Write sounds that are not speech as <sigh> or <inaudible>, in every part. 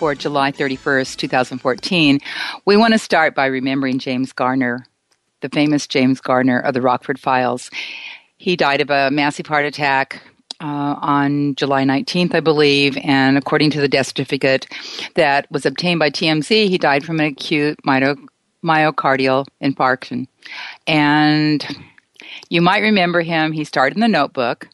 for July 31st, 2014, we want to start by remembering James Garner, the famous James Garner of the Rockford Files. He died of a massive heart attack uh, on July 19th, I believe, and according to the death certificate that was obtained by TMZ, he died from an acute myocardial infarction. And you might remember him, he starred in The Notebook.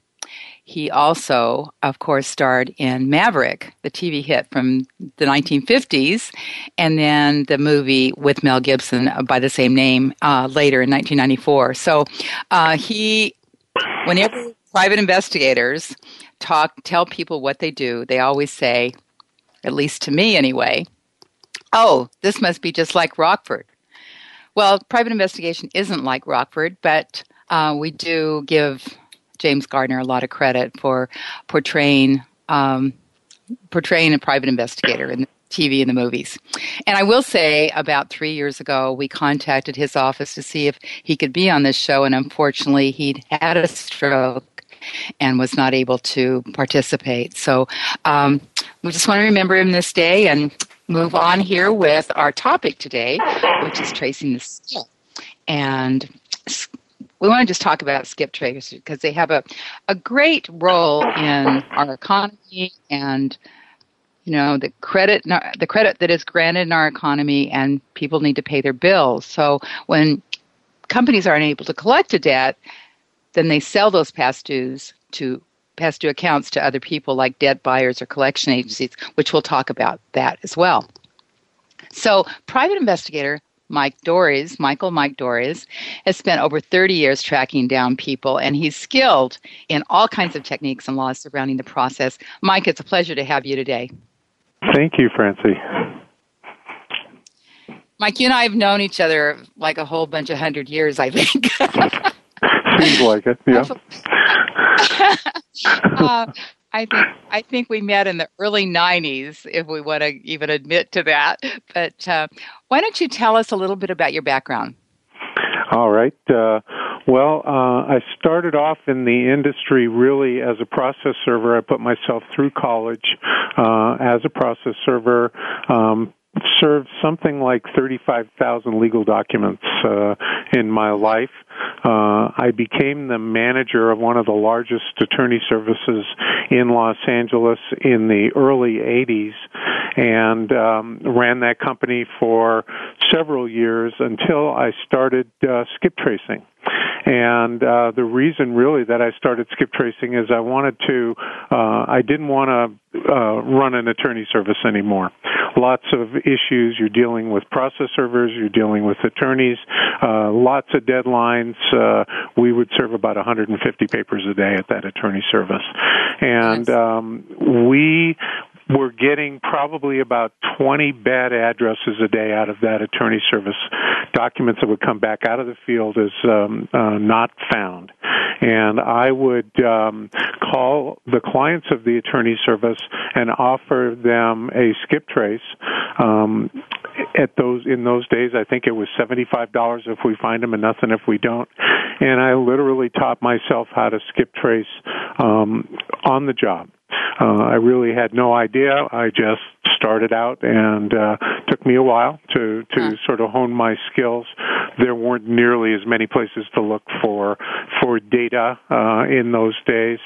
He also, of course, starred in Maverick, the TV hit from the 1950s, and then the movie with Mel Gibson by the same name uh, later in 1994. So uh, he, whenever private investigators talk, tell people what they do, they always say, at least to me anyway, oh, this must be just like Rockford. Well, private investigation isn't like Rockford, but uh, we do give James Gardner a lot of credit for portraying um, portraying a private investigator in TV and the movies. And I will say, about three years ago, we contacted his office to see if he could be on this show, and unfortunately, he'd had a stroke and was not able to participate. So um, we just want to remember him this day and move on here with our topic today, which is tracing the skip. And we want to just talk about skip tracers because they have a, a great role in our economy and you know the credit the credit that is granted in our economy and people need to pay their bills. So when companies aren't able to collect a debt then they sell those past dues to past due accounts to other people like debt buyers or collection agencies which we'll talk about that as well. So private investigator Mike Dores, Michael Mike Dores, has spent over 30 years tracking down people, and he's skilled in all kinds of techniques and laws surrounding the process. Mike, it's a pleasure to have you today. Thank you, Francie. Mike, you and I have known each other like a whole bunch of hundred years, I think. <laughs> Seems like it, yeah. <laughs> uh, I think I think we met in the early '90s, if we want to even admit to that. But uh, why don't you tell us a little bit about your background? All right. Uh, well, uh, I started off in the industry really as a process server. I put myself through college uh, as a process server. Um, served something like 35,000 legal documents uh, in my life. Uh, I became the manager of one of the largest attorney services in Los Angeles in the early 80s and um, ran that company for several years until I started uh, skip tracing. And uh, the reason really that I started skip tracing is I wanted to, uh, I didn't want to uh, run an attorney service anymore. Lots of issues. You're dealing with process servers. You're dealing with attorneys. Uh, lots of deadlines. Uh, we would serve about 150 papers a day at that attorney service, and um, we we're getting probably about 20 bad addresses a day out of that attorney service. Documents that would come back out of the field as um, uh, not found. And I would um, call the clients of the attorney service and offer them a skip trace. Um, at those in those days, I think it was seventy-five dollars if we find them and nothing if we don't. And I literally taught myself how to skip trace um, on the job. Uh, I really had no idea. I just started out, and uh, took me a while to to huh. sort of hone my skills. There weren't nearly as many places to look for for data uh, in those days,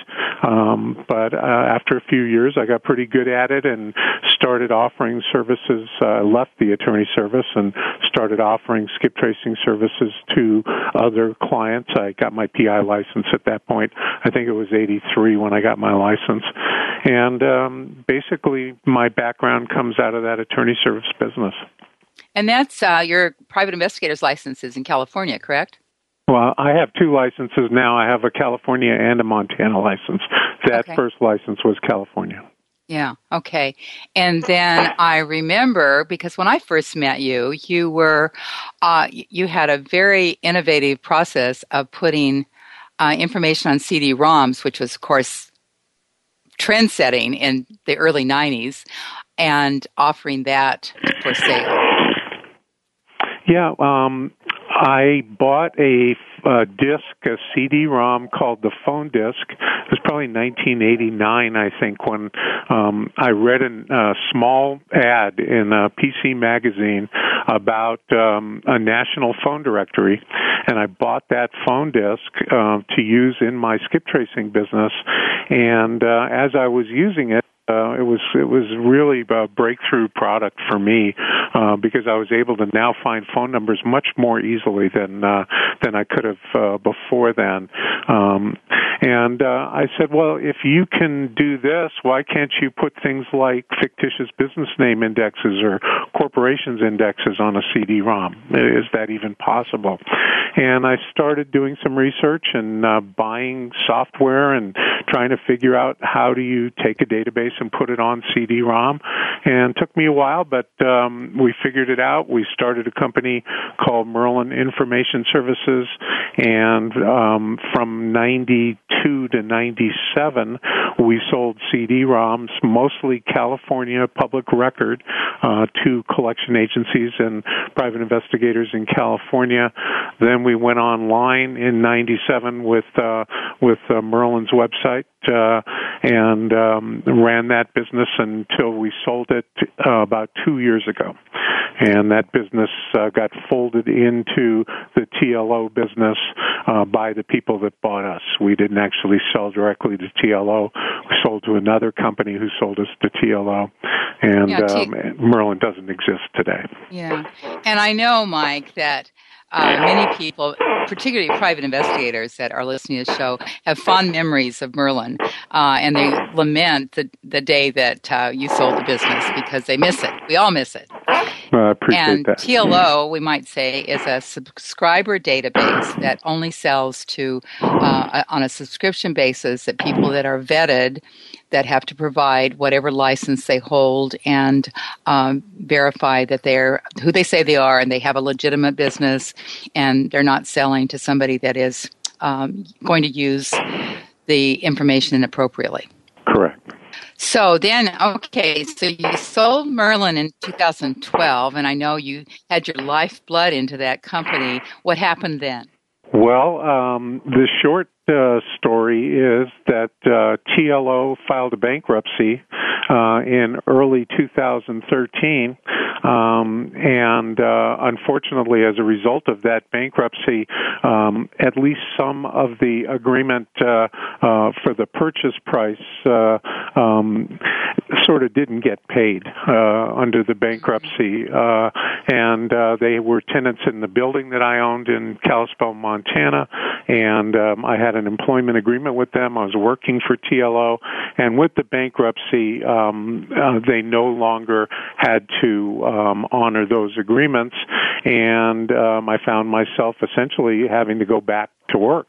um, but uh, after a few years, I got pretty good at it and started offering services. Uh, left the attorney service and started offering skip tracing services to other clients. I got my PI license at that point. I think it was 83 when I got my license. And um, basically, my background comes out of that attorney service business. And that's uh, your private investigator's licenses in California, correct? Well, I have two licenses now. I have a California and a Montana license. That okay. first license was California. Yeah, okay. And then I remember because when I first met you, you were uh, you had a very innovative process of putting uh, information on CD-ROMs, which was, of course, trend setting in the early 90s, and offering that for sale. Yeah, um, I bought a, a disc, a CD-ROM called the Phone Disc. It was probably 1989, I think, when um, I read a uh, small ad in a PC magazine about um, a national phone directory, and I bought that phone disc uh, to use in my skip tracing business. And uh, as I was using it, uh, it was it was really a breakthrough product for me uh, because I was able to now find phone numbers much more easily than uh, than I could have uh, before then. Um, and uh, I said, well, if you can do this, why can't you put things like fictitious business name indexes or corporations indexes on a CD-ROM? Is that even possible? And I started doing some research and uh, buying software and trying to figure out how do you take a database and put it on CD-ROM. And took me a while, but um, we figured it out. We started a company called Merlin Information Services, and um, from 92 to 97, we sold CD-ROMs, mostly California public record, uh, to collection agencies and private investigators in California. Then we went online in 97 with uh, with uh, Merlin's website uh, and um, ran that business until we sold it uh, about two years ago. And that business uh, got folded into the TLO business uh, by the people that bought us. We didn't actually sell directly to TLO. We sold to another company who sold us to TLO. And yeah, T- um, Merlin doesn't exist today. Yeah. And I know, Mike, that uh, many people, particularly private investigators that are listening to the show, have fond memories of Merlin, uh, and they lament the, the day that uh, you sold the business because they miss it. We all miss it. I appreciate and that. TLO, we might say, is a subscriber database that only sells to uh, on a subscription basis that people that are vetted that have to provide whatever license they hold and um, verify that they're who they say they are and they have a legitimate business and they're not selling to somebody that is um, going to use the information inappropriately. So then, okay, so you sold Merlin in 2012, and I know you had your lifeblood into that company. What happened then? Well, um, the short uh, story is that uh, TLO filed a bankruptcy uh, in early 2013, um, and uh, unfortunately, as a result of that bankruptcy, um, at least some of the agreement uh, uh, for the purchase price um, sort of didn't get paid uh, under the bankruptcy, uh, and uh, they were tenants in the building that I owned in Kalispell, Montana, and um, I had an employment agreement with them. I was working for TLO, and with the bankruptcy, um, uh, they no longer had to um, honor those agreements, and um, I found myself essentially having to go back to work.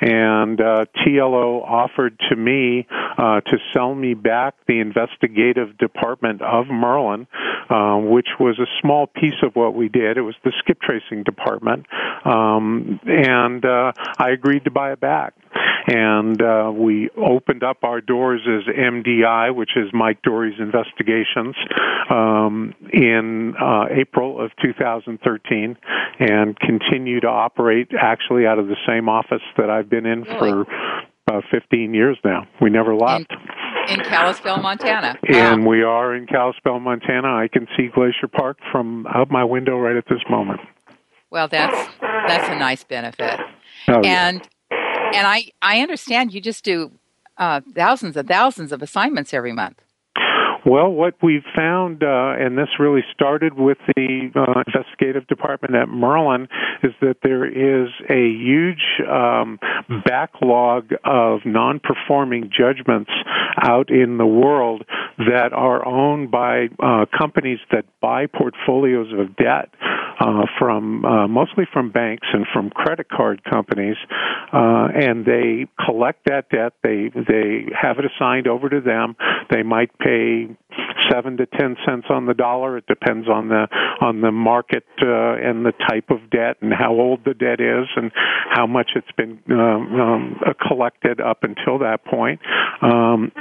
And uh, TLO offered to me uh, to sell me back the investigative department of Merlin, uh, which was a small piece of what we did. It was the skip tracing department, um, and uh, I agreed to buy it back and uh, we opened up our doors as MDI, which is Mike Dores Investigations, um, in uh, April of 2013, and continue to operate actually out of the same office that I've been in for about 15 years now. We never left. And- in Kalispell, Montana. And we are in Kalispell, Montana. I can see Glacier Park from out my window right at this moment. Well, that's that's a nice benefit. Oh, and yeah. and I I understand you just do uh, thousands and thousands of assignments every month. Well, what we've found, uh, and this really started with the uh, investigative department at Merlin, is that there is a huge um, backlog of non performing judgments out in the world that are owned by uh, companies that buy portfolios of debt uh, from uh, mostly from banks and from credit card companies, uh, and they collect that debt. They they have it assigned over to them. They might pay seven to ten cents on the dollar. It depends on the on the market uh, and the type of debt and how old the debt is and how much it's been um, um, collected up until that point. Um,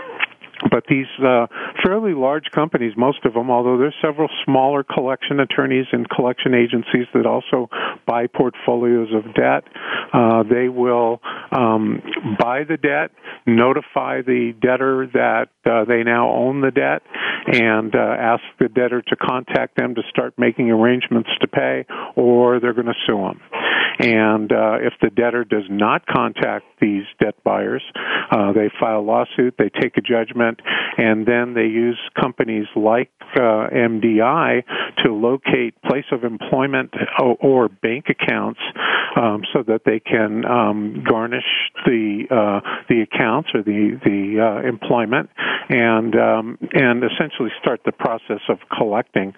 but these uh, fairly large companies, most of them, although there's several smaller collection attorneys and collection agencies that also buy portfolios of debt, uh, they will um, buy the debt, notify the debtor that uh, they now own the debt, and uh, ask the debtor to contact them to start making arrangements to pay, or they're going to sue them. And uh, if the debtor does not contact these debt buyers, uh, they file a lawsuit, they take a judgment, and then they use companies like uh, MDI to locate place of employment or, or bank accounts um, so that they can um, garnish the uh, the accounts or the the uh, employment and um, and essentially start the process of collecting.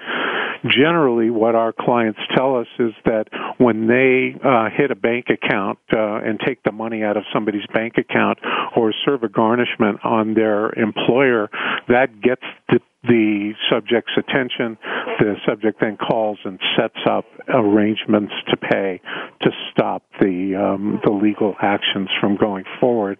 Generally, what our clients tell us is that when they uh, hit a bank account uh, and take the money out of somebody's bank account or serve a garnishment on their employer, that gets the the subject's attention. The subject then calls and sets up arrangements to pay to stop the um, the legal actions from going forward.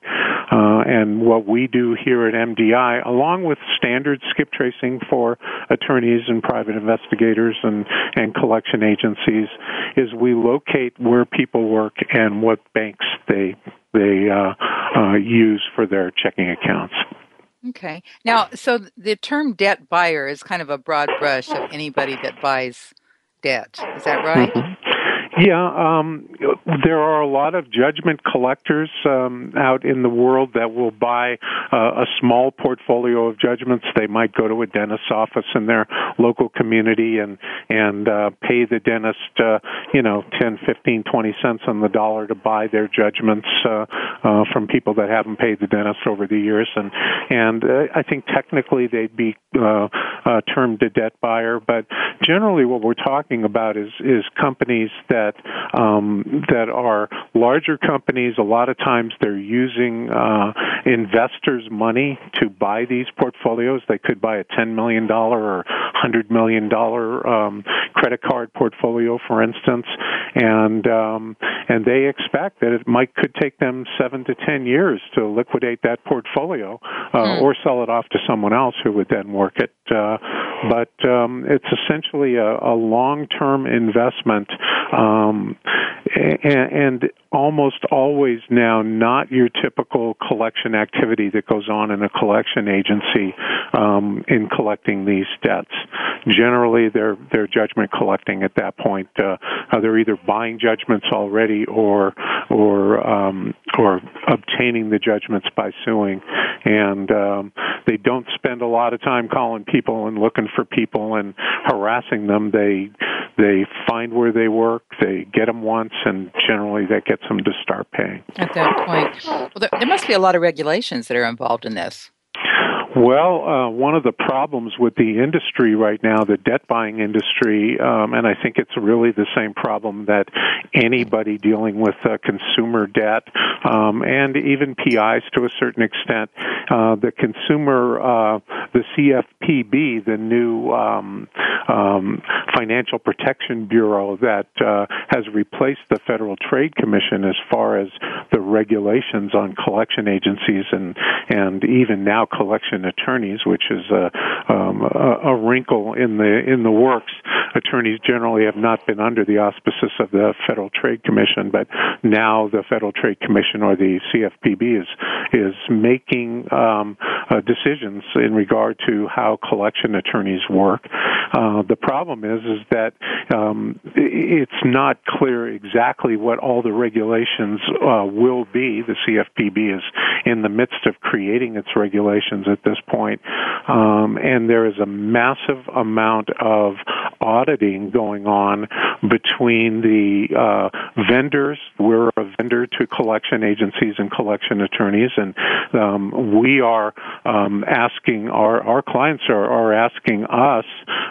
Uh, and what we do here at MDI, along with standard skip tracing for attorneys and private investigators and and collection agencies, is we locate where people work and what banks they they uh, uh, use for their checking accounts. Okay. Now, so the term debt buyer is kind of a broad brush of anybody that buys debt. Is that right? Mm-hmm. Yeah, um, there are a lot of judgment collectors um, out in the world that will buy uh, a small portfolio of judgments. They might go to a dentist's office in their local community and and uh, pay the dentist, uh, you know, ten, fifteen, twenty cents on the dollar to buy their judgments uh, uh, from people that haven't paid the dentist over the years. And and uh, I think technically they'd be uh, uh, termed a debt buyer, but generally what we're talking about is is companies that that um, that are larger companies. A lot of times they're using uh, investors' money to buy these portfolios. They could buy a ten million dollar or hundred million dollar um, credit card portfolio, for instance, and um, and they expect that it might could take them seven to ten years to liquidate that portfolio uh, mm. or sell it off to someone else who would then work it. Uh, but um, it's essentially a, a long-term investment. Um, and, and almost always now not your typical collection activity that goes on in a collection agency um, in collecting these debts. Generally, they're they're judgment collecting at that point. Uh, they're either buying judgments already or or um, or obtaining the judgments by suing, and um, they don't spend a lot of time calling people and looking for people and harassing them. They they find where they work, they get them once, and generally that gets them to start paying. At that point, well, there, there must be a lot of regulations that are involved in this. Well, uh, one of the problems with the industry right now, the debt buying industry, um, and I think it's really the same problem that anybody dealing with uh, consumer debt um, and even PIs to a certain extent, uh, the consumer, uh, the CFPB, the new um, um, Financial Protection Bureau that uh, has replaced the Federal Trade Commission as far as the regulations on collection agencies and and even now collection attorneys, which is a, um, a, a wrinkle in the in the works. attorneys generally have not been under the auspices of the Federal Trade Commission, but now the Federal Trade Commission or the CFPB is is making um, uh, decisions in regard to how collection attorneys work. Uh, the problem is is that um, it's not clear exactly what all the regulations uh, will be. The CFPB is in the midst of creating its regulations at this point, um, and there is a massive amount of auditing going on between the uh, vendors. We're a vendor to collection agencies and collection attorneys, and um, we are um, asking our our clients are, are asking us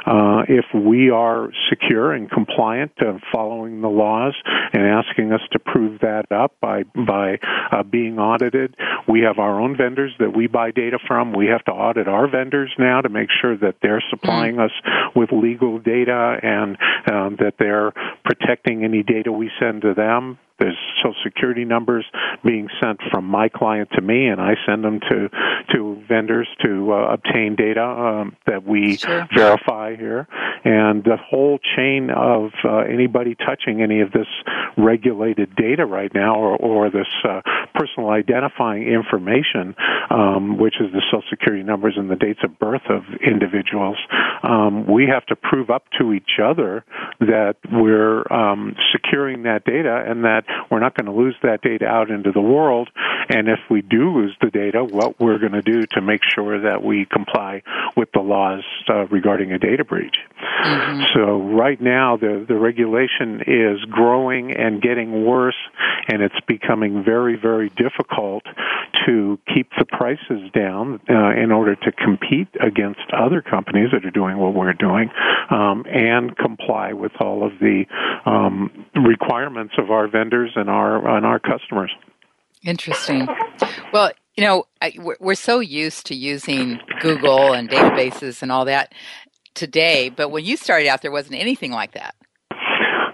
uh, if we are secure and compliant uh, following the laws, and asking us to prove that up by by uh, being audited. We have our own vendors that we buy data from. We have to audit our vendors now to make sure that they're supplying us with legal data and um, that they're protecting any data we send to them. There's social security numbers being sent from my client to me, and I send them to to vendors to uh, obtain data um, that we sure. verify here. And the whole chain of uh, anybody touching any of this regulated data right now, or, or this uh, personal identifying information, um, which is the social security numbers and the dates of birth of individuals, um, we have to prove up to each other that we're um, securing that data and that we're not going to lose that data out into the world. And if we do lose the data, what we're going to do to make sure that we comply with the laws uh, regarding a data breach. Mm-hmm. So right now, the the regulation is growing and getting worse, and it's becoming very very difficult to keep the prices down uh, in order to compete against other companies that are doing what we're doing um, and comply with all of the um, requirements of our vendors and our and our customers. Interesting. Well, you know, we're so used to using Google and databases and all that today, but when you started out, there wasn't anything like that.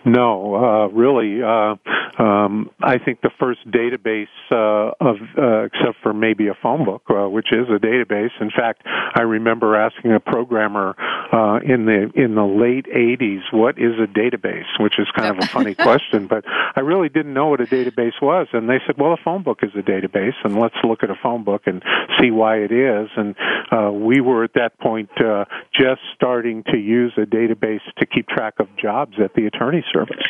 No, uh, really. Uh, um, I think the first database uh, of, uh, except for maybe a phone book, uh, which is a database. In fact, I remember asking a programmer uh, in the in the late '80s, "What is a database?" Which is kind of a funny <laughs> question, but I really didn't know what a database was. And they said, "Well, a phone book is a database, and let's look at a phone book and see why it is." And uh, we were at that point uh, just starting to use a database to keep track of jobs at the attorney service,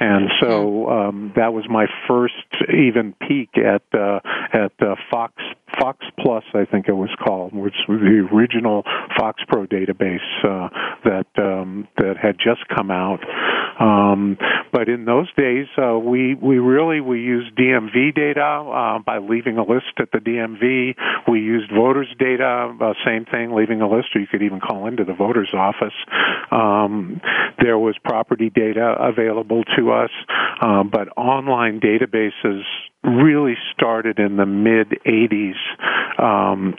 and so um, that was my first even peek at uh, at uh, Fox Fox Plus, I think it was called, which was the original Fox Pro database uh, that um, that had just come out. Um, but in those days, uh, we we really we used DMV data uh, by leaving a list at the DMV. We used voters data, uh, same thing, leaving a list, or you could even call into the voters office. Um, there was property data available to us, uh, but online databases really started in the mid 80s. Um,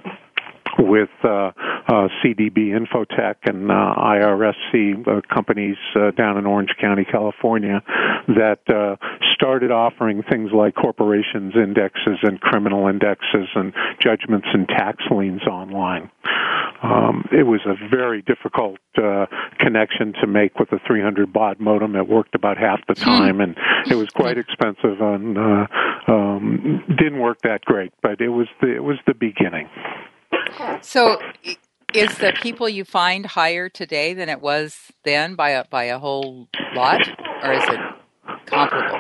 with uh, uh, CDB Infotek and uh, IRSC uh, companies uh, down in Orange County, California, that uh, started offering things like corporations indexes and criminal indexes and judgments and tax liens online. Um, it was a very difficult uh, connection to make with a 300 baud modem. It worked about half the time, and it was quite expensive and uh, um, didn't work that great. But it was the it was the beginning. So, is the people you find higher today than it was then by a by a whole lot, or is it comparable?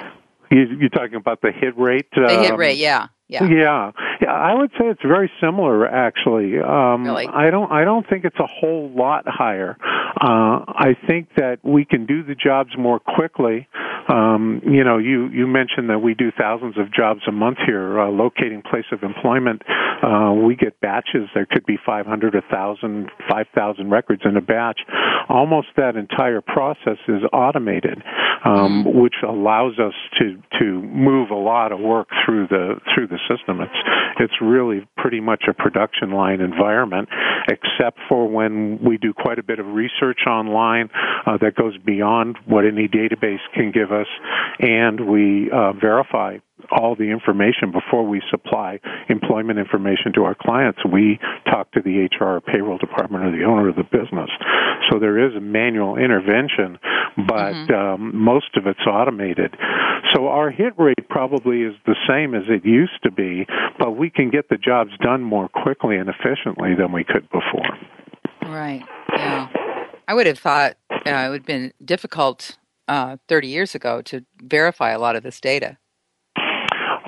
You're talking about the hit rate. The um, hit rate, yeah. Yeah. yeah, yeah. I would say it's very similar. Actually, um, really? I don't. I don't think it's a whole lot higher. Uh, I think that we can do the jobs more quickly. Um, you know, you you mentioned that we do thousands of jobs a month here, uh, locating place of employment. Uh, we get batches. There could be 500, 1,000, 5,000 records in a batch. Almost that entire process is automated, um, mm-hmm. which allows us to to move a lot of work through the through the the system. It's it's really pretty much a production line environment, except for when we do quite a bit of research online uh, that goes beyond what any database can give us, and we uh, verify all the information before we supply employment information to our clients. We talk to the HR or payroll department or the owner of the business. So there is a manual intervention, but mm-hmm. um, most of it's automated. So our hit rate probably is the same as it used to be, but we can get the jobs done more quickly and efficiently than we could before. Right. Yeah. I would have thought uh, it would have been difficult uh, 30 years ago to verify a lot of this data.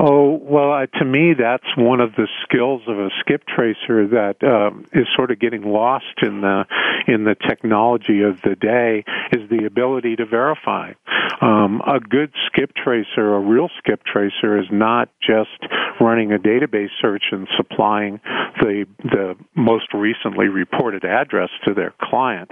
Oh well, uh, to me, that's one of the skills of a skip tracer that um, is sort of getting lost in the in the technology of the day. Is the ability to verify. Um, a good skip tracer, a real skip tracer, is not just running a database search and supplying the the most recently reported address to their client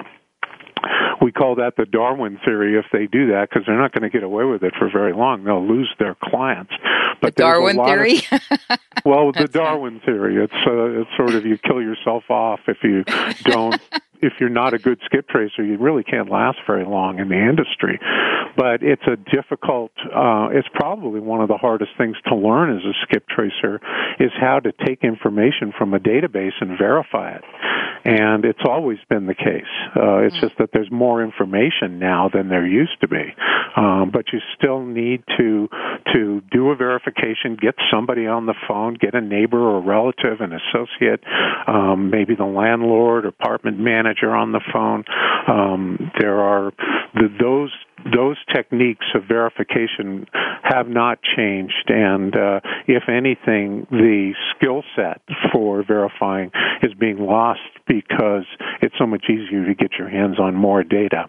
we call that the Darwin theory if they do that because they're not going to get away with it for very long. They'll lose their clients. But the Darwin theory. Of, well, the <laughs> Darwin theory. It's uh, it's sort of you kill yourself off if you don't if you're not a good skip tracer, you really can't last very long in the industry. But it's a difficult, uh, it's probably one of the hardest things to learn as a skip tracer is how to take information from a database and verify it. And it's always been the case. Uh, it's just that there's more information now than there used to be. Um, but you still need to, to do a verification, get somebody on the phone, get a neighbor or relative, an associate, um, maybe the landlord, apartment manager, manager on the phone. Um, there are the, those those techniques of verification have not changed, and uh, if anything, the skill set for verifying is being lost because it's so much easier to get your hands on more data.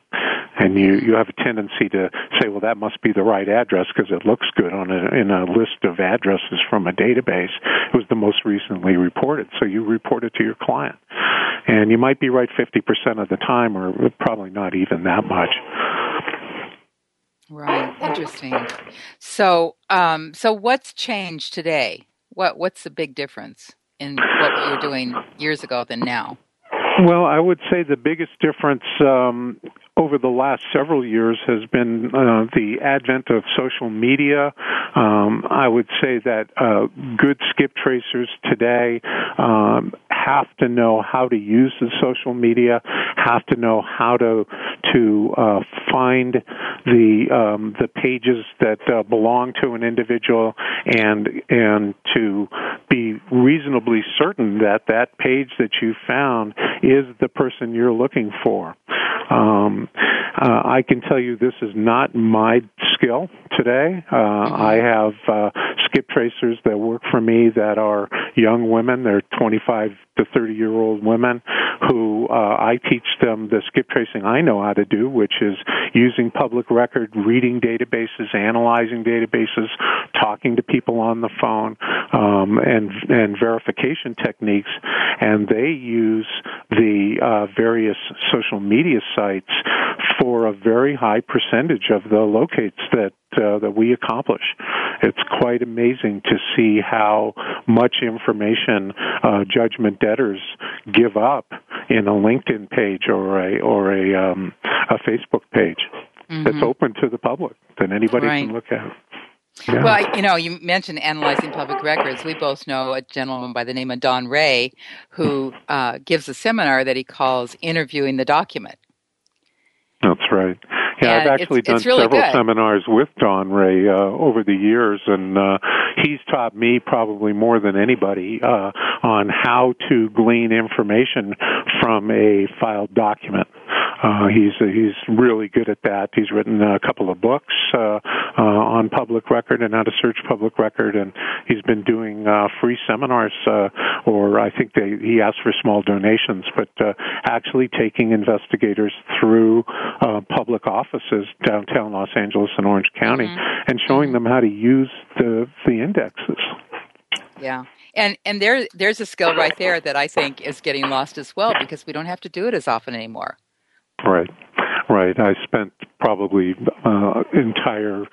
And you, you have a tendency to say, well, that must be the right address because it looks good on a, in a list of addresses from a database. It was the most recently reported, so you report it to your client. And you might be right 50% of the time, or probably not even that much. Right. Interesting. So, um, so what's changed today? What What's the big difference in what you were doing years ago than now? Well, I would say the biggest difference um, over the last several years has been uh, the advent of social media. Um, I would say that uh, good skip tracers today um, have to know how to use the social media, have to know how to to uh, find the um, the pages that uh, belong to an individual, and and to be reasonably certain that that page that you found is the person you're looking for. Um, uh, I can tell you this is not my skill today. Uh, I have uh, skip tracers that work for me that are young women. They're 25 to 30 year old women who uh, I teach them the skip tracing I know how to do, which is using public record, reading databases, analyzing databases, talking to people on the phone, um, and and verification techniques. And they use the uh, various social media sites for a very high percentage of the locates that uh, that we accomplish. It's quite amazing to see how much information uh, judgment debtors give up in a LinkedIn page or a or a um, a Facebook page mm-hmm. that's open to the public that anybody right. can look at. Yeah. Well, you know, you mentioned analyzing public records. We both know a gentleman by the name of Don Ray who uh, gives a seminar that he calls Interviewing the Document. That's right. Yeah, and I've actually it's, done it's really several good. seminars with Don Ray uh, over the years, and uh, he's taught me probably more than anybody uh, on how to glean information from a filed document. Uh, he's he's really good at that. He's written a couple of books uh, uh, on public record and how to search public record, and he's been doing uh, free seminars, uh, or I think they, he asks for small donations, but uh, actually taking investigators through uh, public offices downtown Los Angeles and Orange County mm-hmm. and showing them how to use the the indexes. Yeah. And and there there's a skill right there that I think is getting lost as well because we don't have to do it as often anymore. Right, right. I spent probably uh, entire,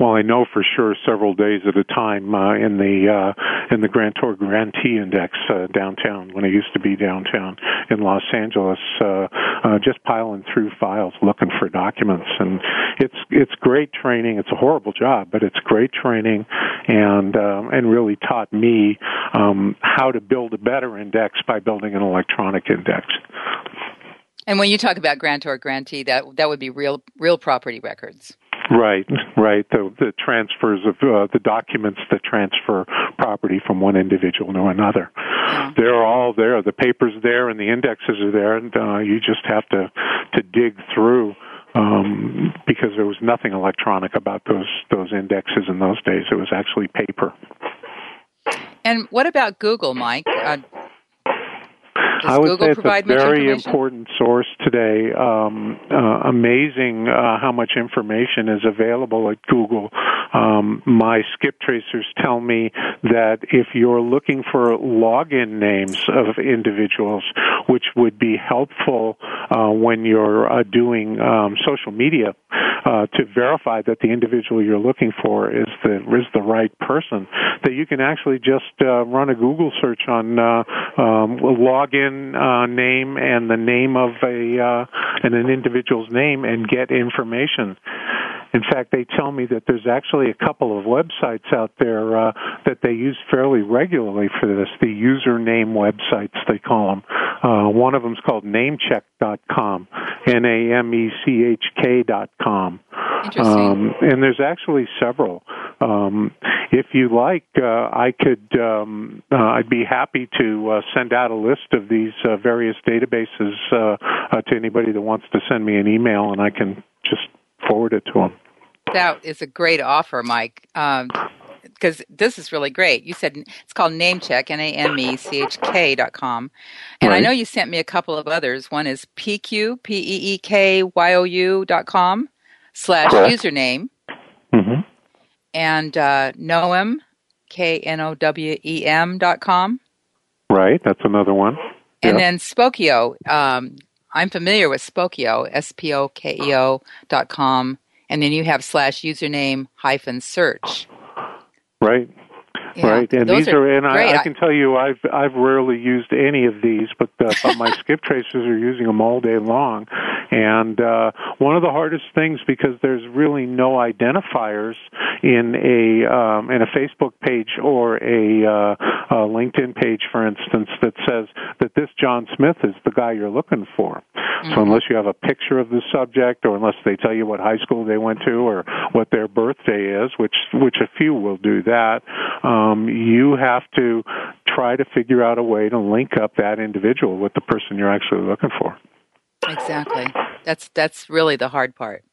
well, I know for sure several days at a time uh, in the uh, in the grantor grantee Index uh, downtown when I used to be downtown in Los Angeles. Uh, uh, just piling through files looking for documents. And it's it's great training. It's a horrible job, but it's great training, and um, and really taught me um, how to build a better index by building an electronic index. And when you talk about grantor or grantee, that that would be real real property records. Right, right. The, the transfers of uh, the documents that transfer property from one individual to another. Yeah. They're all there. The paper's there and the indexes are there, and uh, you just have to to dig through um, because there was nothing electronic about those those indexes in those days. It was actually paper. And what about Google, Mike? Uh, does I would Google say it's a very important source today. Um, uh, amazing uh, how much information is available at Google. Um, my skip tracers tell me that if you're looking for login names of individuals, which would be helpful uh, when you're uh, doing um, social media, uh, to verify that the individual you're looking for is the is the right person, that you can actually just uh, run a Google search on uh, login uh, name and the name of a uh, and an individual's name and get information. In fact, they tell me that there's actually a couple of websites out there uh, that they use fairly regularly for this. The username websites they call them. Uh, one of them is called Namecheck.com, N-A-M-E-C-H-K dot com. Um, and there's actually several. Um, if you like, uh, I could. Um, uh, I'd be happy to uh, send out a list of these uh, various databases uh, uh, to anybody that wants to send me an email, and I can just forward it to them. That is a great offer, Mike. because um, this is really great. You said it's called NameCheck, N A M E C H K dot com, and right. I know you sent me a couple of others. One is PeekYou P E E K Y O U dot com slash username, mm-hmm. and uh, Knowem K N O W E M dot com. Right, that's another one. And then Spokeo. Um, I'm familiar with Spokeo, S P O K E O dot com and then you have slash username hyphen search. Right. Yeah, right, and these are, are and I, I, can tell you, I've I've rarely used any of these, but uh, but my <laughs> skip tracers are using them all day long, and uh, one of the hardest things because there's really no identifiers in a um, in a Facebook page or a, uh, a LinkedIn page, for instance, that says that this John Smith is the guy you're looking for. Mm-hmm. So unless you have a picture of the subject, or unless they tell you what high school they went to, or what their birthday is, which which a few will do that. Um, um, you have to try to figure out a way to link up that individual with the person you're actually looking for. Exactly. That's that's really the hard part.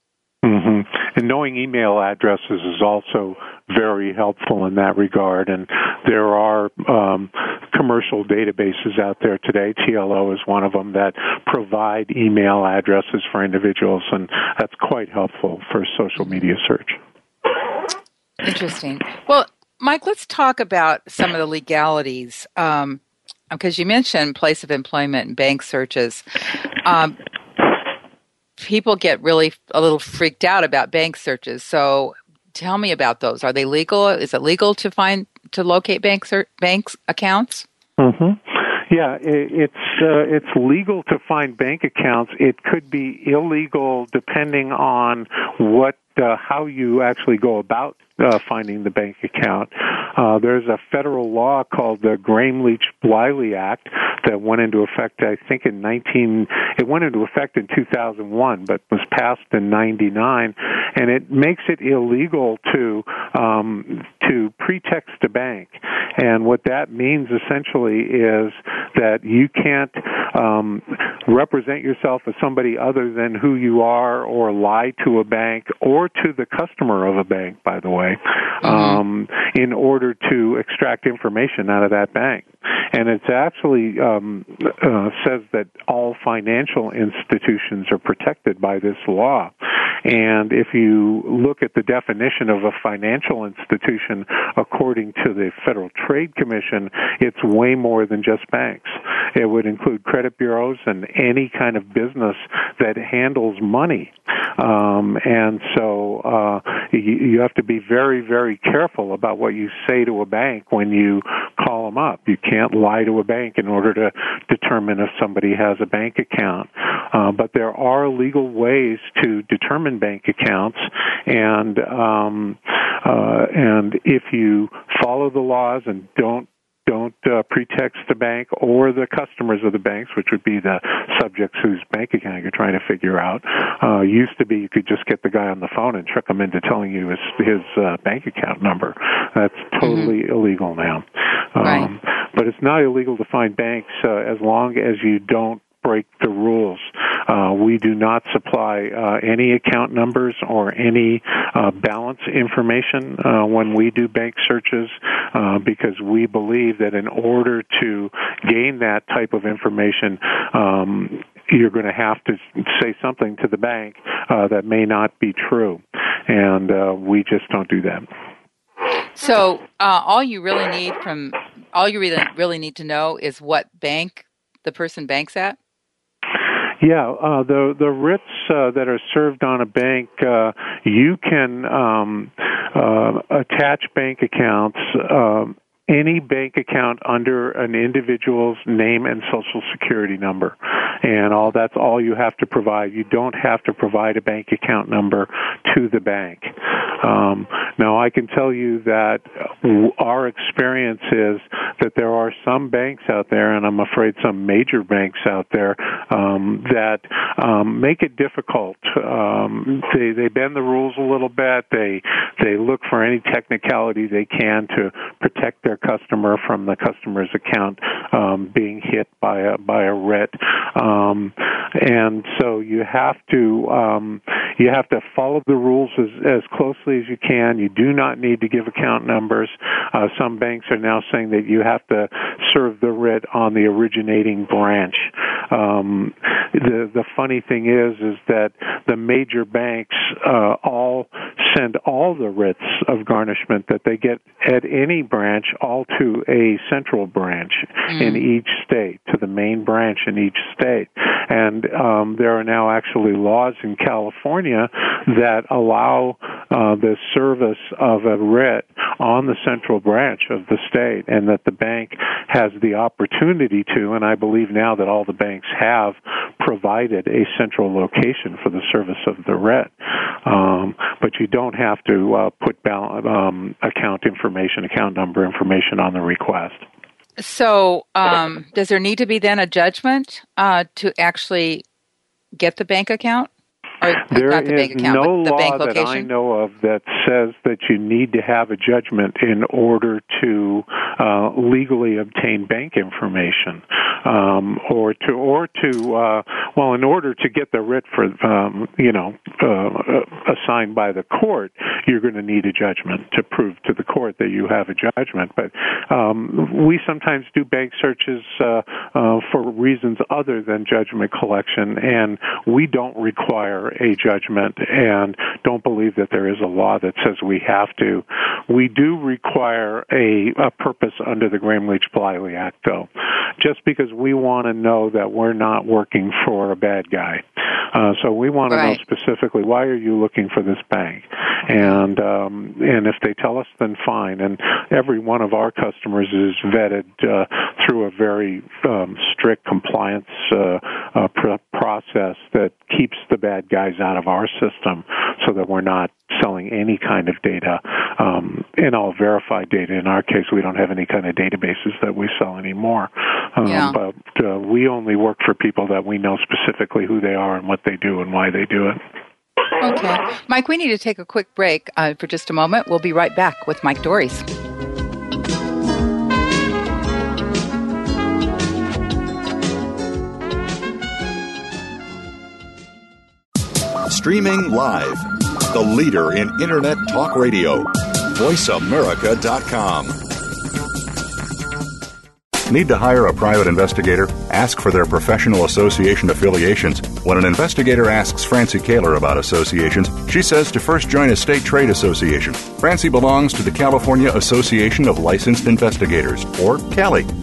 Mm-hmm. And knowing email addresses is also very helpful in that regard. And there are um, commercial databases out there today. TLO is one of them that provide email addresses for individuals, and that's quite helpful for social media search. Interesting. Well, Mike, let's talk about some of the legalities. Um, because you mentioned place of employment and bank searches. Um, people get really a little freaked out about bank searches. So tell me about those. Are they legal? Is it legal to find to locate bank ser- banks accounts? Mm-hmm. Yeah, it's uh, it's legal to find bank accounts. It could be illegal depending on what uh, how you actually go about uh, finding the bank account. Uh, there's a federal law called the Gramm-Leach Bliley Act that went into effect, I think, in 19. It went into effect in 2001, but was passed in '99, and it makes it illegal to um, to pretext a bank. And what that means essentially is that you can't um, represent yourself as somebody other than who you are, or lie to a bank, or to the customer of a bank. By the way, mm-hmm. um, in order to extract information out of that bank. And it actually um, uh, says that all financial institutions are protected by this law. And if you look at the definition of a financial institution according to the Federal Trade Commission, it's way more than just banks. It would include credit bureaus and any kind of business that handles money. Um, and so uh, you, you have to be very, very careful about what you say to a bank when you call them up. You can't lie to a bank in order to determine if somebody has a bank account. Uh, but there are legal ways to determine bank accounts, and um, uh, and if you follow the laws and don't don't uh, pretext the bank or the customers of the banks, which would be the subjects whose bank account you're trying to figure out. Uh, used to be you could just get the guy on the phone and trick him into telling you his his uh, bank account number. That's totally mm-hmm. illegal now. Um, right. But it's not illegal to find banks uh, as long as you don't break the rules. Uh, we do not supply uh, any account numbers or any uh, balance information uh, when we do bank searches uh, because we believe that in order to gain that type of information, um, you're going to have to say something to the bank uh, that may not be true, and we just don't do that. So, all you really need from all you really really need to know is what bank the person banks at. Yeah, uh, the the writs uh, that are served on a bank, uh, you can um, uh, attach bank accounts. Um, any bank account under an individual's name and social security number. And all that's all you have to provide. You don't have to provide a bank account number to the bank. Um, now i can tell you that our experience is that there are some banks out there and i'm afraid some major banks out there um, that um, make it difficult. Um, they they bend the rules a little bit. They they look for any technicality they can to protect their customer from the customer's account um, being hit by a by a writ, um, and so you have to um, you have to follow the rules as as closely as you can. You do not need to give account numbers. Uh, some banks are now saying that you have to serve the writ on the originating branch. Um, the the funny thing is is that the major banks uh, all send all the writs of garnishment that they get at any branch all to a central branch mm. in each state, to the main branch in each state. And um, there are now actually laws in California that allow uh, the service of a writ on the central branch of the state, and that the bank has the opportunity to, and I believe now that all the banks have provided a central location for the service of the writ. Um, but you don't have to uh, put balance, um, account information, account number information on the request. So, um, does there need to be then a judgment uh, to actually get the bank account? There the is account, no law that I know of that says that you need to have a judgment in order to uh, legally obtain bank information, um, or to or to uh, well, in order to get the writ for um, you know uh, assigned by the court, you're going to need a judgment to prove to the court that you have a judgment. But um, we sometimes do bank searches uh, uh, for reasons other than judgment collection, and we don't require a judgment and don't believe that there is a law that says we have to. We do require a, a purpose under the Gramm Leach Bliley Act, though, just because we want to know that we're not working for a bad guy. Uh, so we want to right. know specifically why are you looking for this bank, and um, and if they tell us, then fine. And every one of our customers is vetted uh, through a very um, strict compliance uh, uh, pr- process that keeps the bad guys out of our system, so that we're not selling any kind of data, um, and all verified data. In our case, we don't have any kind of databases that we sell anymore. Um, yeah. But uh, we only work for people that we know specifically who they are and what they do and why they do it. Okay. Mike, we need to take a quick break uh, for just a moment. We'll be right back with Mike Dores. Streaming live, the leader in Internet talk radio, voiceamerica.com. Need to hire a private investigator? Ask for their professional association affiliations. When an investigator asks Francie Koehler about associations, she says to first join a state trade association. Francie belongs to the California Association of Licensed Investigators, or CALI.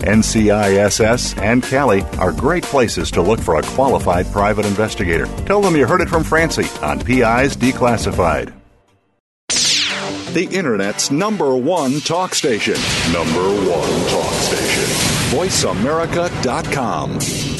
NCISS and Cali are great places to look for a qualified private investigator. Tell them you heard it from Francie on PIs Declassified. The Internet's number one talk station. Number one talk station. VoiceAmerica.com.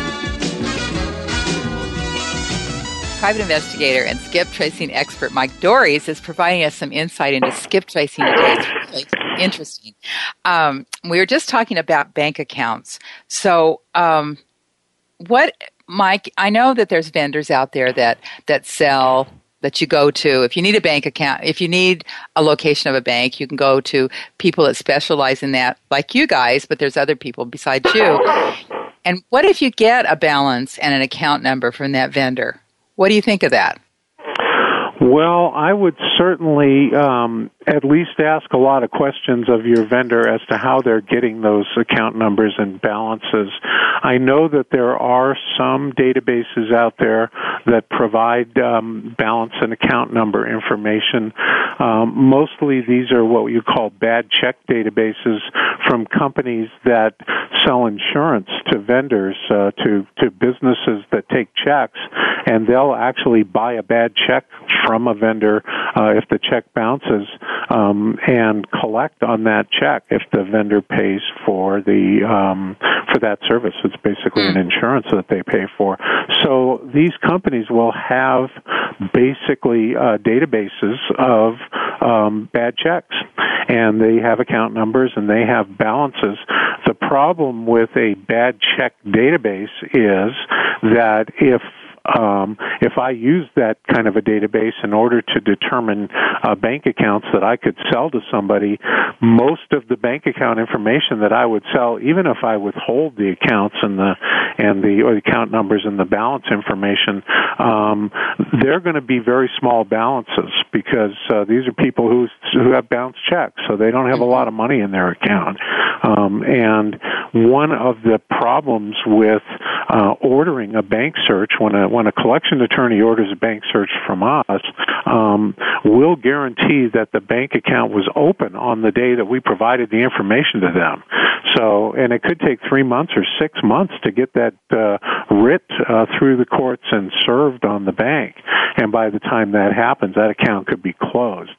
Private investigator and skip tracing expert Mike Dores is providing us some insight into skip tracing today. It's really interesting. Um, we were just talking about bank accounts. So, um, what, Mike? I know that there's vendors out there that that sell that you go to if you need a bank account if you need a location of a bank you can go to people that specialize in that like you guys but there's other people besides you and what if you get a balance and an account number from that vendor what do you think of that? Well, I would certainly um, at least ask a lot of questions of your vendor as to how they're getting those account numbers and balances. I know that there are some databases out there that provide um, balance and account number information. Um, mostly these are what you call bad check databases from companies that sell insurance to vendors, uh, to, to businesses that take checks, and they'll actually buy a bad check from a vendor uh, if the check bounces um, and collect on that check if the vendor pays for the um, for that service. It's basically an hmm. insurance that they pay for. So these companies will have basically uh, databases of um, bad checks, and they have account numbers and they have balances. The problem with a bad check database is that if um, if I use that kind of a database in order to determine uh, bank accounts that I could sell to somebody, most of the bank account information that I would sell, even if I withhold the accounts and the and the or the account numbers and the balance information, um, they're going to be very small balances because uh, these are people who who have bounced checks, so they don't have a lot of money in their account. Um, and one of the problems with uh, ordering a bank search when a when a collection attorney orders a bank search from us, um, we'll guarantee that the bank account was open on the day that we provided the information to them. So, and it could take three months or six months to get that uh, writ uh, through the courts and served on the bank. And by the time that happens, that account could be closed.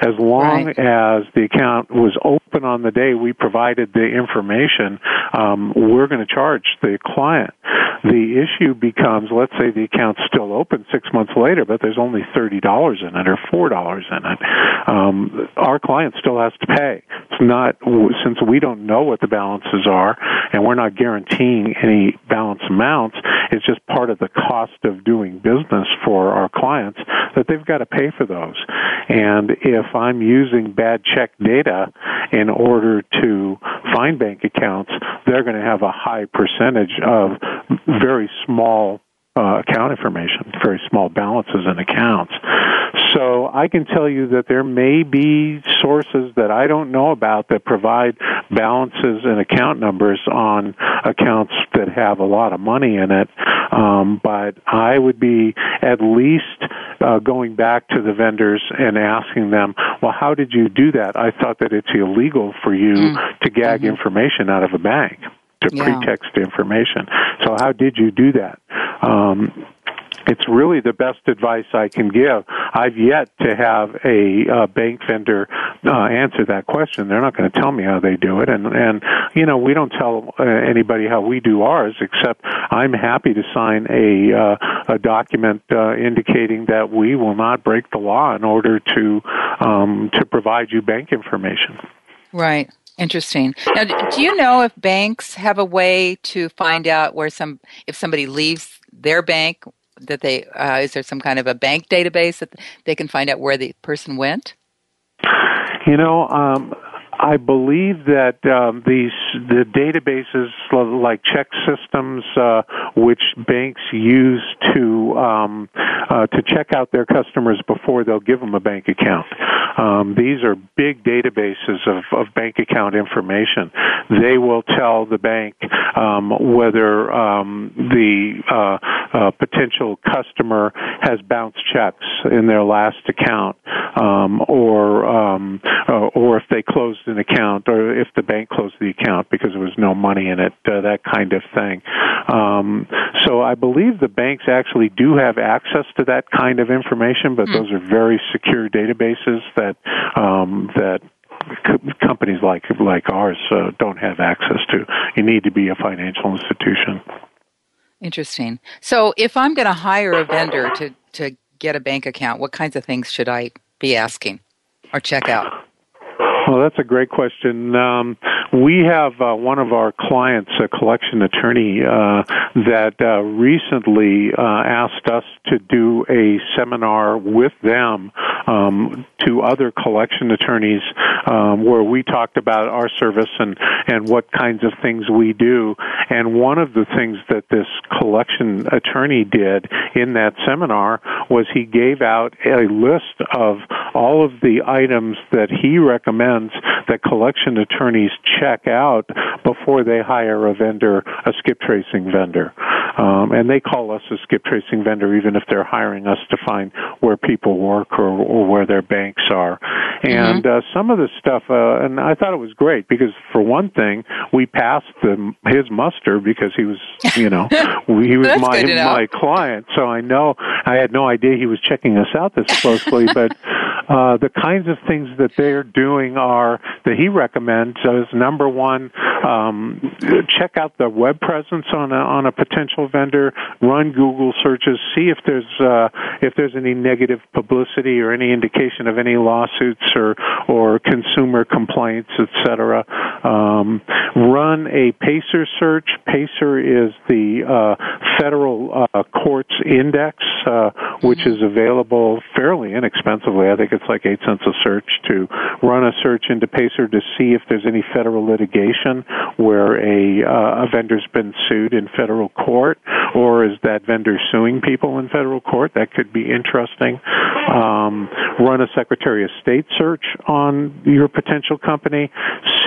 As long right. as the account was open on the day we provided the information, um, we're going to charge the client. The issue becomes, let's say the account's still open six months later, but there's only thirty dollars in it or four dollars in it. Um, our client still has to pay. It's not since we don't know what the balances are, and we're not guaranteeing any balance amounts. It's just part of the cost of doing business for our clients that they've got to pay for those. And if I'm using bad check data in order to find bank accounts, they're going to have a high percentage of very small uh, account information, very small balances in accounts. So I can tell you that there may be sources that I don't know about that provide balances and account numbers on accounts that have a lot of money in it. Um, but I would be at least uh, going back to the vendors and asking them, well, how did you do that? I thought that it's illegal for you mm. to gag mm-hmm. information out of a bank to yeah. pretext information. So how did you do that? Um, it's really the best advice I can give. I've yet to have a uh, bank vendor uh, answer that question. They're not going to tell me how they do it, and and you know we don't tell uh, anybody how we do ours. Except I'm happy to sign a uh, a document uh, indicating that we will not break the law in order to um, to provide you bank information. Right. Interesting. Now, do you know if banks have a way to find out where some if somebody leaves their bank that they uh, is there some kind of a bank database that they can find out where the person went? You know, um, I believe that um, these the databases like ChexSystems, uh, which banks use to um, uh, to check out their customers before they'll give them a bank account. Um, these are big databases of, of bank account information. They will tell the bank um, whether um, the uh, uh, potential customer has bounced checks in their last account, um, or uh, or if they closed an account, or if the bank closed the account because there was no money in it, uh, that kind of thing. Um, so I believe the banks actually do have access to that kind of information, but mm. those are very secure databases that um, that companies like like ours uh, don't have access to. You need to be a financial institution. Interesting. So, if I'm going to hire a vendor to to get a bank account, what kinds of things should I be asking or check out? Well, that's a great question. Um, we have uh, one of our clients, a collection attorney, uh, that uh, recently uh, asked us to do a seminar with them um, to other collection attorneys um, where we talked about our service and, and what kinds of things we do. And one of the things that this collection attorney did in that seminar was he gave out a list of all of the items that he recommends that collection attorneys check out before they hire a vendor, a skip tracing vendor. Um, and they call us a skip tracing vendor even if they're hiring us to find where people work or, or where their banks are. And mm-hmm. uh, some of the stuff, uh, and I thought it was great because for one thing, we passed the, his muster because he was, you know, <laughs> he was my my client. So I know I had no idea he was checking us out this closely, but <laughs> uh, the kinds of things that they're doing are that he recommends as number one, um, check out the web presence on a, on a potential vendor, run Google searches, see if there's uh, if there's any negative publicity or any indication of any lawsuits or or consumer complaints, etc. Um, run a PACER search. PACER is the uh, federal uh, courts index, uh, which is available fairly inexpensively. I think it's like eight cents a search to run a search into PACER to see if there's any federal litigation where a, uh, a vendor's been sued in federal court, or is that vendor suing people in federal court? That could be interesting. Um, run a Secretary of State search on your potential company.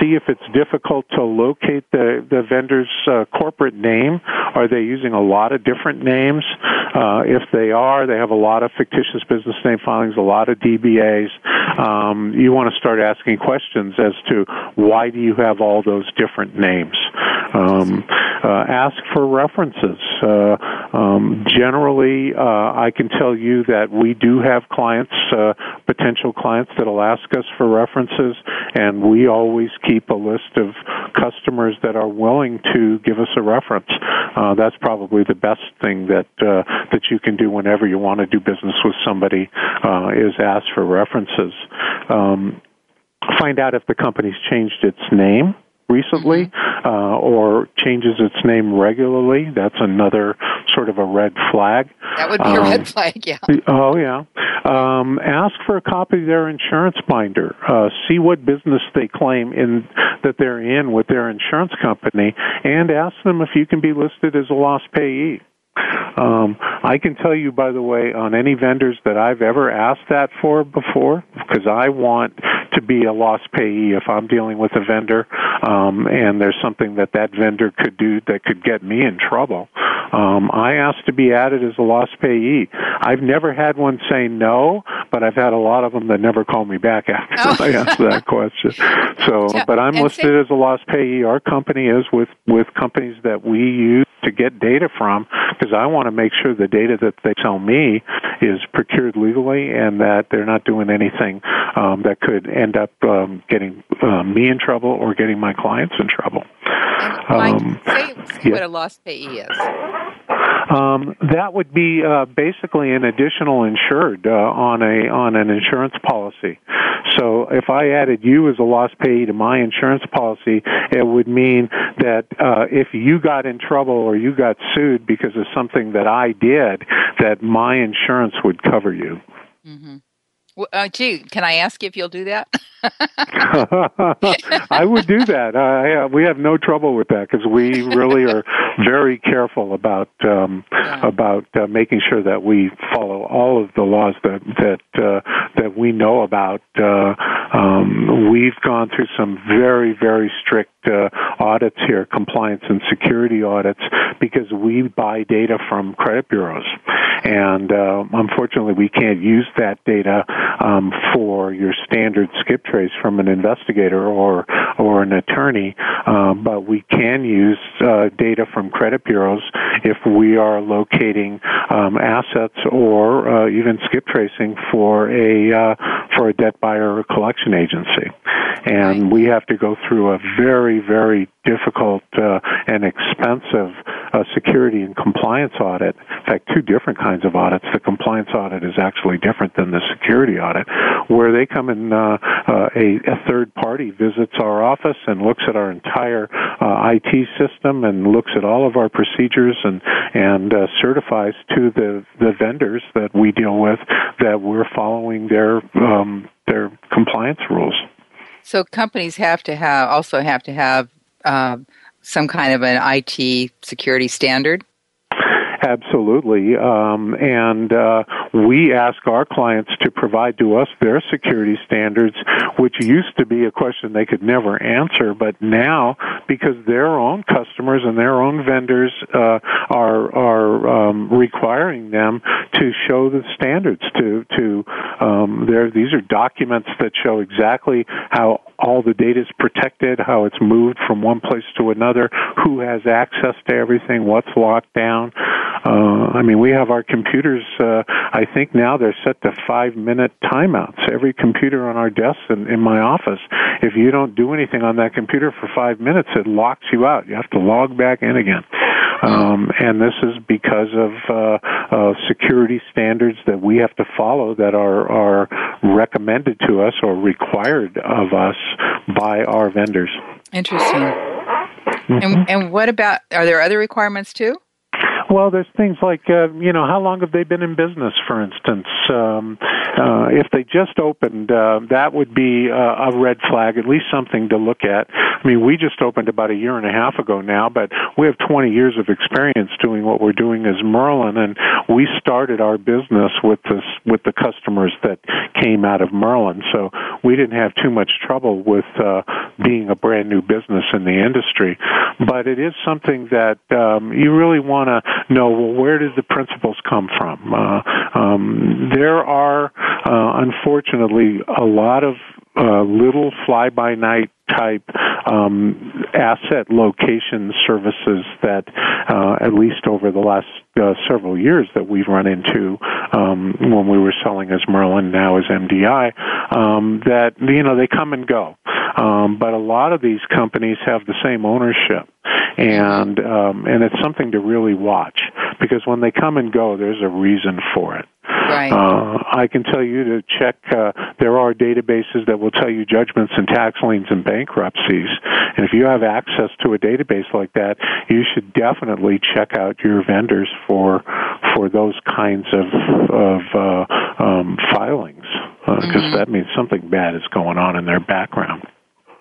See if it's difficult to locate the the vendor's uh, corporate name. Are they using a lot of different names? Uh, if they are, they have a lot of fictitious business name filings, a lot of Um, you want to start asking questions as to why do you have all those different names. Um, uh, ask for references. Uh, um, generally, uh, I can tell you that we do have clients, uh, potential clients, that'll ask us for references, and we always keep a list of customers that are willing to give us a reference. Uh, that's probably the best thing that uh, that you can do whenever you want to do business with somebody is ask for references. Um, find out if the company's changed its name recently mm-hmm. uh, or changes its name regularly. That's another sort of a red flag. That would be um, a red flag, yeah. Oh, yeah. Um, ask for a copy of their insurance binder. Uh, see what business they claim in that they're in with their insurance company, and ask them if you can be listed as a loss payee. Um, I can tell you, by the way, on any vendors that I've ever asked that for before, because I want to be a loss payee if I'm dealing with a vendor, um, and there's something that that vendor could do that could get me in trouble. Um, I asked to be added as a loss payee. I've never had one say no, but I've had a lot of them that never call me back after oh. I asked that question. So, <laughs> but I'm listed as a loss payee. Our company is with with companies that we use to get data from because I want to make sure the data that they sell me is procured legally and that they're not doing anything um, that could end up um, getting uh, me in trouble or getting my clients in trouble. Mike, um, say, say yeah. what a loss payee is. Um, that would be uh, basically an additional insured uh, on a on an insurance policy. So if I added you as a loss payee to my insurance policy, it would mean that uh, if you got in trouble or you got sued because of something that I did, that my insurance would cover you. Mm-hmm. Well, uh, gee, can I ask you if you'll do that? <laughs> <laughs> I would do that. Uh, we have no trouble with that because we really are very careful about um, yeah. about uh, making sure that we follow all of the laws that that uh, that we know about. Uh, um, we've gone through some very very strict uh, audits here, compliance and security audits, because we buy data from credit bureaus, and uh, unfortunately we can't use that data um, for your standard skip trace from an investigator or or an attorney, um, but we can use uh, data from credit bureaus if we are locating um, assets or uh, even skip tracing for a uh, for a debt buyer or collection agency, and we have to go through a very very difficult uh, and expensive uh, security and compliance audit. In fact, two different kinds of audits. The compliance audit is actually different than the security audit, where they come in, uh, uh, a, a third party visits our office and looks at our entire uh, IT system and looks at all of our procedures and and uh, certifies to the the vendors that we deal with that we're following their um, their compliance rules. So companies have to have also have to have uh, some kind of an IT security standard? Absolutely. Um, and uh, we ask our clients to provide to us their security standards, which used to be a question they could never answer, but now, because their own customers and their own vendors uh, are are um, requiring them to show the standards to to um, there. These are documents that show exactly how all the data is protected, how it's moved from one place to another, who has access to everything, what's locked down. Uh, I mean, we have our computers. Uh, I think now they're set to five minute timeouts. Every computer on our desks in, in my office, if you don't do anything on that computer for five minutes, it locks you out. You have to log back in again. Um, and this is because of uh, uh, security standards that we have to follow that are are recommended to us or required of us by our vendors. Interesting. Mm-hmm. And, and what about? Are there other requirements too? Well, there's things like, uh, you know, how long have they been in business, for instance? Um, uh, if they just opened, uh, that would be uh, a red flag, at least something to look at. I mean, we just opened about a year and a half ago now, but we have 20 years of experience doing what we're doing as Merlin, and we started our business with this with the customers that came out of Merlin, so we didn't have too much trouble with uh, being a brand new business in the industry. But it is something that um, you really want to know well where did the principals come from? Uh, um, there are uh, unfortunately a lot of uh, little fly by night type um, asset location services that, uh, at least over the last uh, several years, that we've run into um, when we were selling as Merlin, now as MDI, um, that you know they come and go. Um, but a lot of these companies have the same ownership, and um, and it's something to really watch because when they come and go, there's a reason for it. Right. Uh, I can tell you to check. Uh, there are databases that will tell you judgments and tax liens and bankruptcies. And if you have access to a database like that, you should definitely check out your vendors for for those kinds of of uh, um, filings because uh, mm-hmm. that means something bad is going on in their background.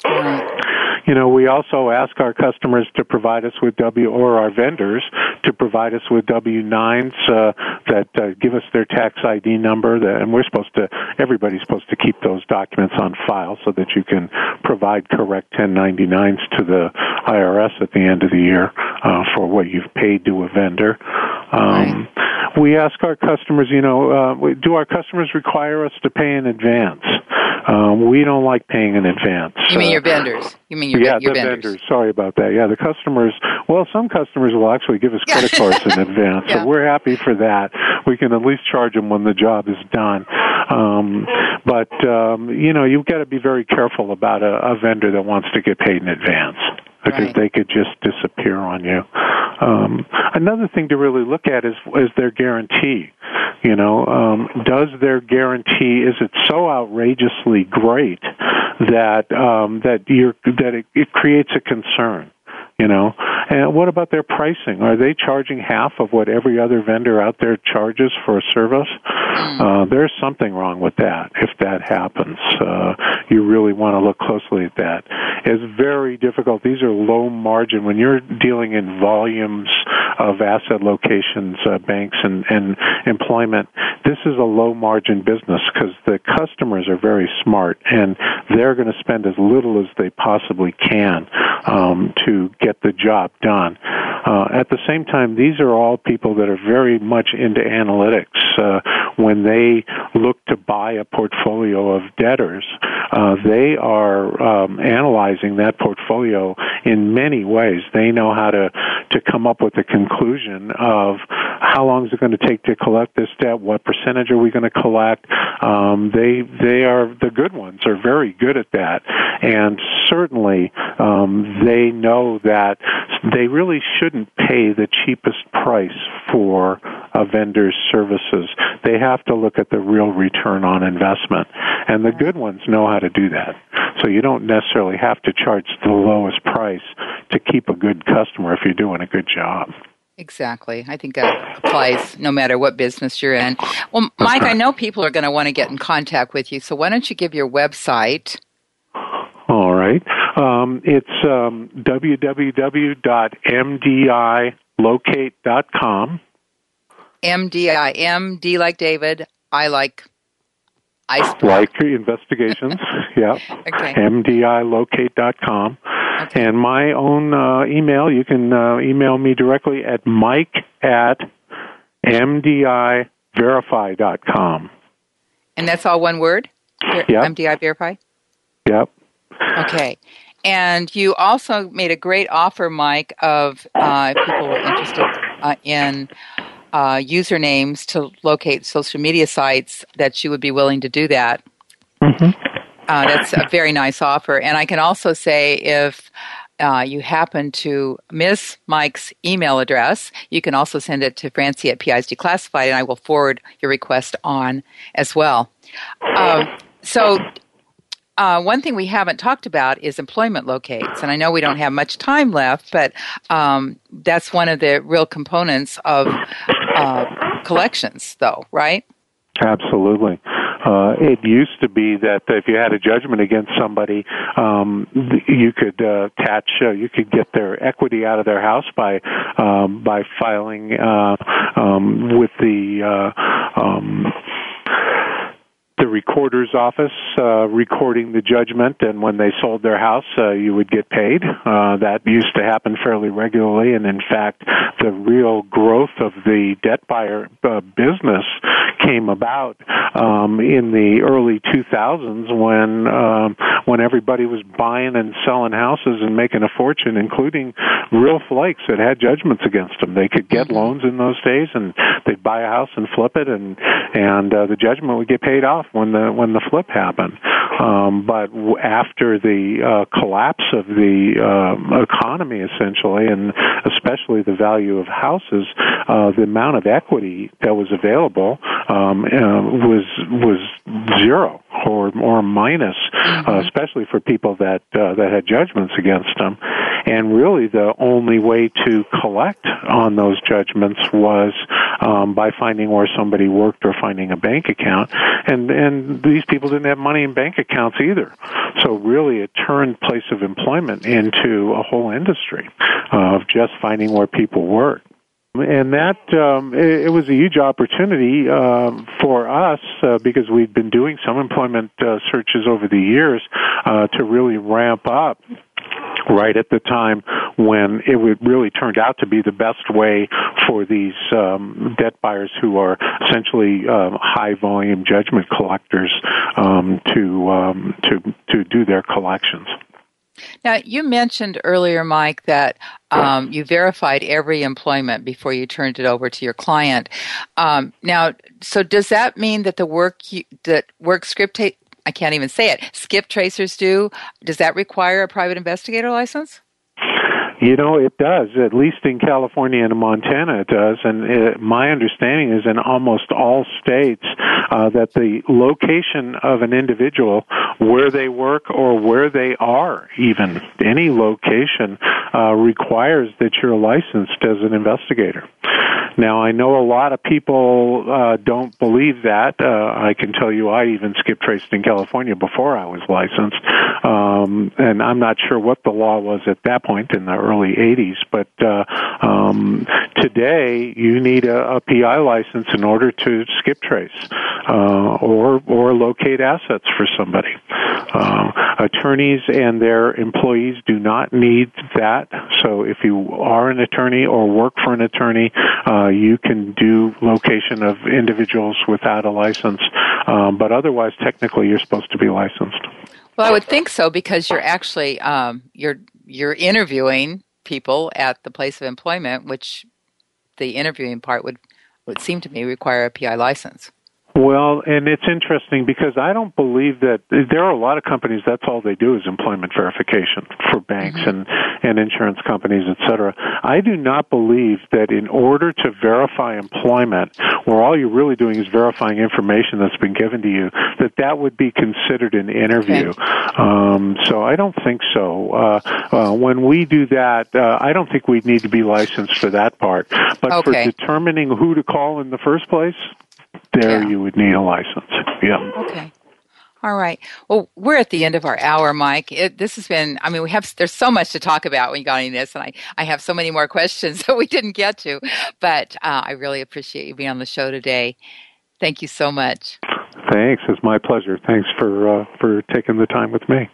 Right. You know, we also ask our customers to provide us with W or our vendors to provide us with W-9s uh, that uh, give us their tax ID number, that, and we're supposed to. Everybody's supposed to keep those documents on file so that you can provide correct 1099s to the IRS at the end of the year uh, for what you've paid to a vendor. Um, right. We ask our customers, you know, uh, do our customers require us to pay in advance? Um, we don't like paying in advance. You mean uh, your vendors? You mean your, yeah, your the vendors. vendors. Sorry about that. Yeah, the customers. Well, some customers will actually give us credit cards in <laughs> advance, yeah. so we're happy for that. We can at least charge them when the job is done. Um, but um, you know, you've got to be very careful about a, a vendor that wants to get paid in advance because right. they could just disappear on you. Um, another thing to really look at is is their guarantee. You know, um, does their guarantee is it so outrageously great that um, that you're that it, it creates a concern? You know, and what about their pricing? Are they charging half of what every other vendor out there charges for a service? Hmm. Uh, there's something wrong with that. If that happens, uh, you really want to look closely at that. It's very difficult. These are low margin when you're dealing in volumes of asset locations, uh, banks, and, and employment. This is a low margin business because the customers are very smart and they're going to spend as little as they possibly can um, to get get the job done. Uh, at the same time, these are all people that are very much into analytics. Uh, when they look to buy a portfolio of debtors, uh, they are um, analyzing that portfolio in many ways. They know how to to come up with a conclusion of how long is it going to take to collect this debt, what percentage are we going to collect. Um, they they are the good ones are very good at that, and certainly um, they know that they really shouldn't pay the cheapest price for a vendor's services. They have to look at the real return on investment, and the good ones know how to do that. So you don't necessarily have to charge the lowest price to keep a good customer if you're doing a good job. Exactly. I think that applies no matter what business you're in. Well, Mike, I know people are going to want to get in contact with you, so why don't you give your website? All right. Um, it's um, www.mdilocate.com. MDI, MD like David, I like ice. Like investigations, <laughs> yeah. Okay. MDIlocate.com. Okay. <laughs> And my own uh, email, you can uh, email me directly at mike at mdiverify.com. And that's all one word? Yep. MDI Verify? Yep. Okay. And you also made a great offer, Mike, of uh, if people were interested uh, in uh, usernames to locate social media sites, that you would be willing to do that. Mm-hmm. Uh, that's a very nice offer. And I can also say if uh, you happen to miss Mike's email address, you can also send it to Francie at PIs Declassified, and I will forward your request on as well. Um, so, uh, one thing we haven't talked about is employment locates, and I know we don't have much time left, but um, that's one of the real components of uh, collections, though, right? Absolutely. Uh, it used to be that if you had a judgment against somebody, um, you could uh, attach, uh, you could get their equity out of their house by um, by filing uh, um, with the uh, um, the recorder's office uh, recording the judgment, and when they sold their house, uh, you would get paid. Uh, that used to happen fairly regularly, and in fact, the real growth of the debt buyer uh, business came about um, in the early 2000s when um, when everybody was buying and selling houses and making a fortune, including real flakes that had judgments against them. They could get mm-hmm. loans in those days, and they'd buy a house and flip it, and and uh, the judgment would get paid off when the when the flip happened. Um, but after the uh, collapse of the uh, economy, essentially, and especially the value of houses, uh, the amount of equity that was available um, uh, was was zero or or minus, mm-hmm. uh, especially for people that uh, that had judgments against them. And really, the only way to collect on those judgments was um, by finding where somebody worked or finding a bank account. And and these people didn't have money in bank accounts either. So really, it turned place of employment into a whole industry of just finding where people work and that um, it, it, was a huge opportunity um, for us uh, because we've been doing some employment uh, searches over the years uh, to really ramp up right at the time when it would really turned out to be the best way for these um, debt buyers who are essentially um, high volume judgment collectors um, to um, to to do their collections. Now, you mentioned earlier, Mike, that um, you verified every employment before you turned it over to your client. Um, now, so does that mean that the work you, that work script I can't even say it skip tracers do does that require a private investigator license? You know, it does. At least in California and Montana, it does. And it, my understanding is in almost all states uh, that the location of an individual, where they work or where they are, even any location, uh, requires that you're licensed as an investigator. Now, I know a lot of people uh, don't believe that. Uh, I can tell you, I even skip traced in California before I was licensed, um, and I'm not sure what the law was at that point in the early 80s. But uh, um, today, you need a, a PI license in order to skip trace uh, or or locate assets for somebody. Uh, attorneys and their employees do not need that. So, if you are an attorney or work for an attorney, uh, you can do location of individuals without a license, um, but otherwise, technically, you're supposed to be licensed. Well, I would think so because you're actually um, you're you're interviewing people at the place of employment, which the interviewing part would would seem to me require a PI license. Well, and it's interesting because I don't believe that there are a lot of companies that's all they do is employment verification for banks mm-hmm. and and insurance companies, et cetera. I do not believe that in order to verify employment, where all you're really doing is verifying information that's been given to you, that that would be considered an interview. Okay. Um, so I don't think so. Uh, uh, when we do that, uh, I don't think we need to be licensed for that part. But okay. for determining who to call in the first place, there yeah. you would need a license. Yeah. Okay. All right. Well, we're at the end of our hour, Mike. It, this has been, I mean, we have, there's so much to talk about when you got into this, and I, I have so many more questions <laughs> that we didn't get to, but uh, I really appreciate you being on the show today. Thank you so much. Thanks. It's my pleasure. Thanks for, uh, for taking the time with me.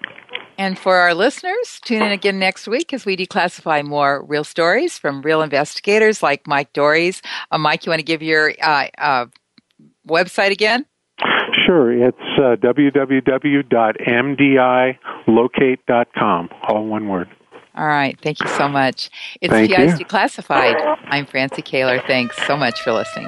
And for our listeners, tune in again next week as we declassify more real stories from real investigators like Mike Dores. Uh, Mike, you want to give your uh, uh website again? Sure. It's uh, www.mdilocate.com, all one word. All right. Thank you so much. It's Thank PIs you. Declassified. I'm Francie Koehler. Thanks so much for listening.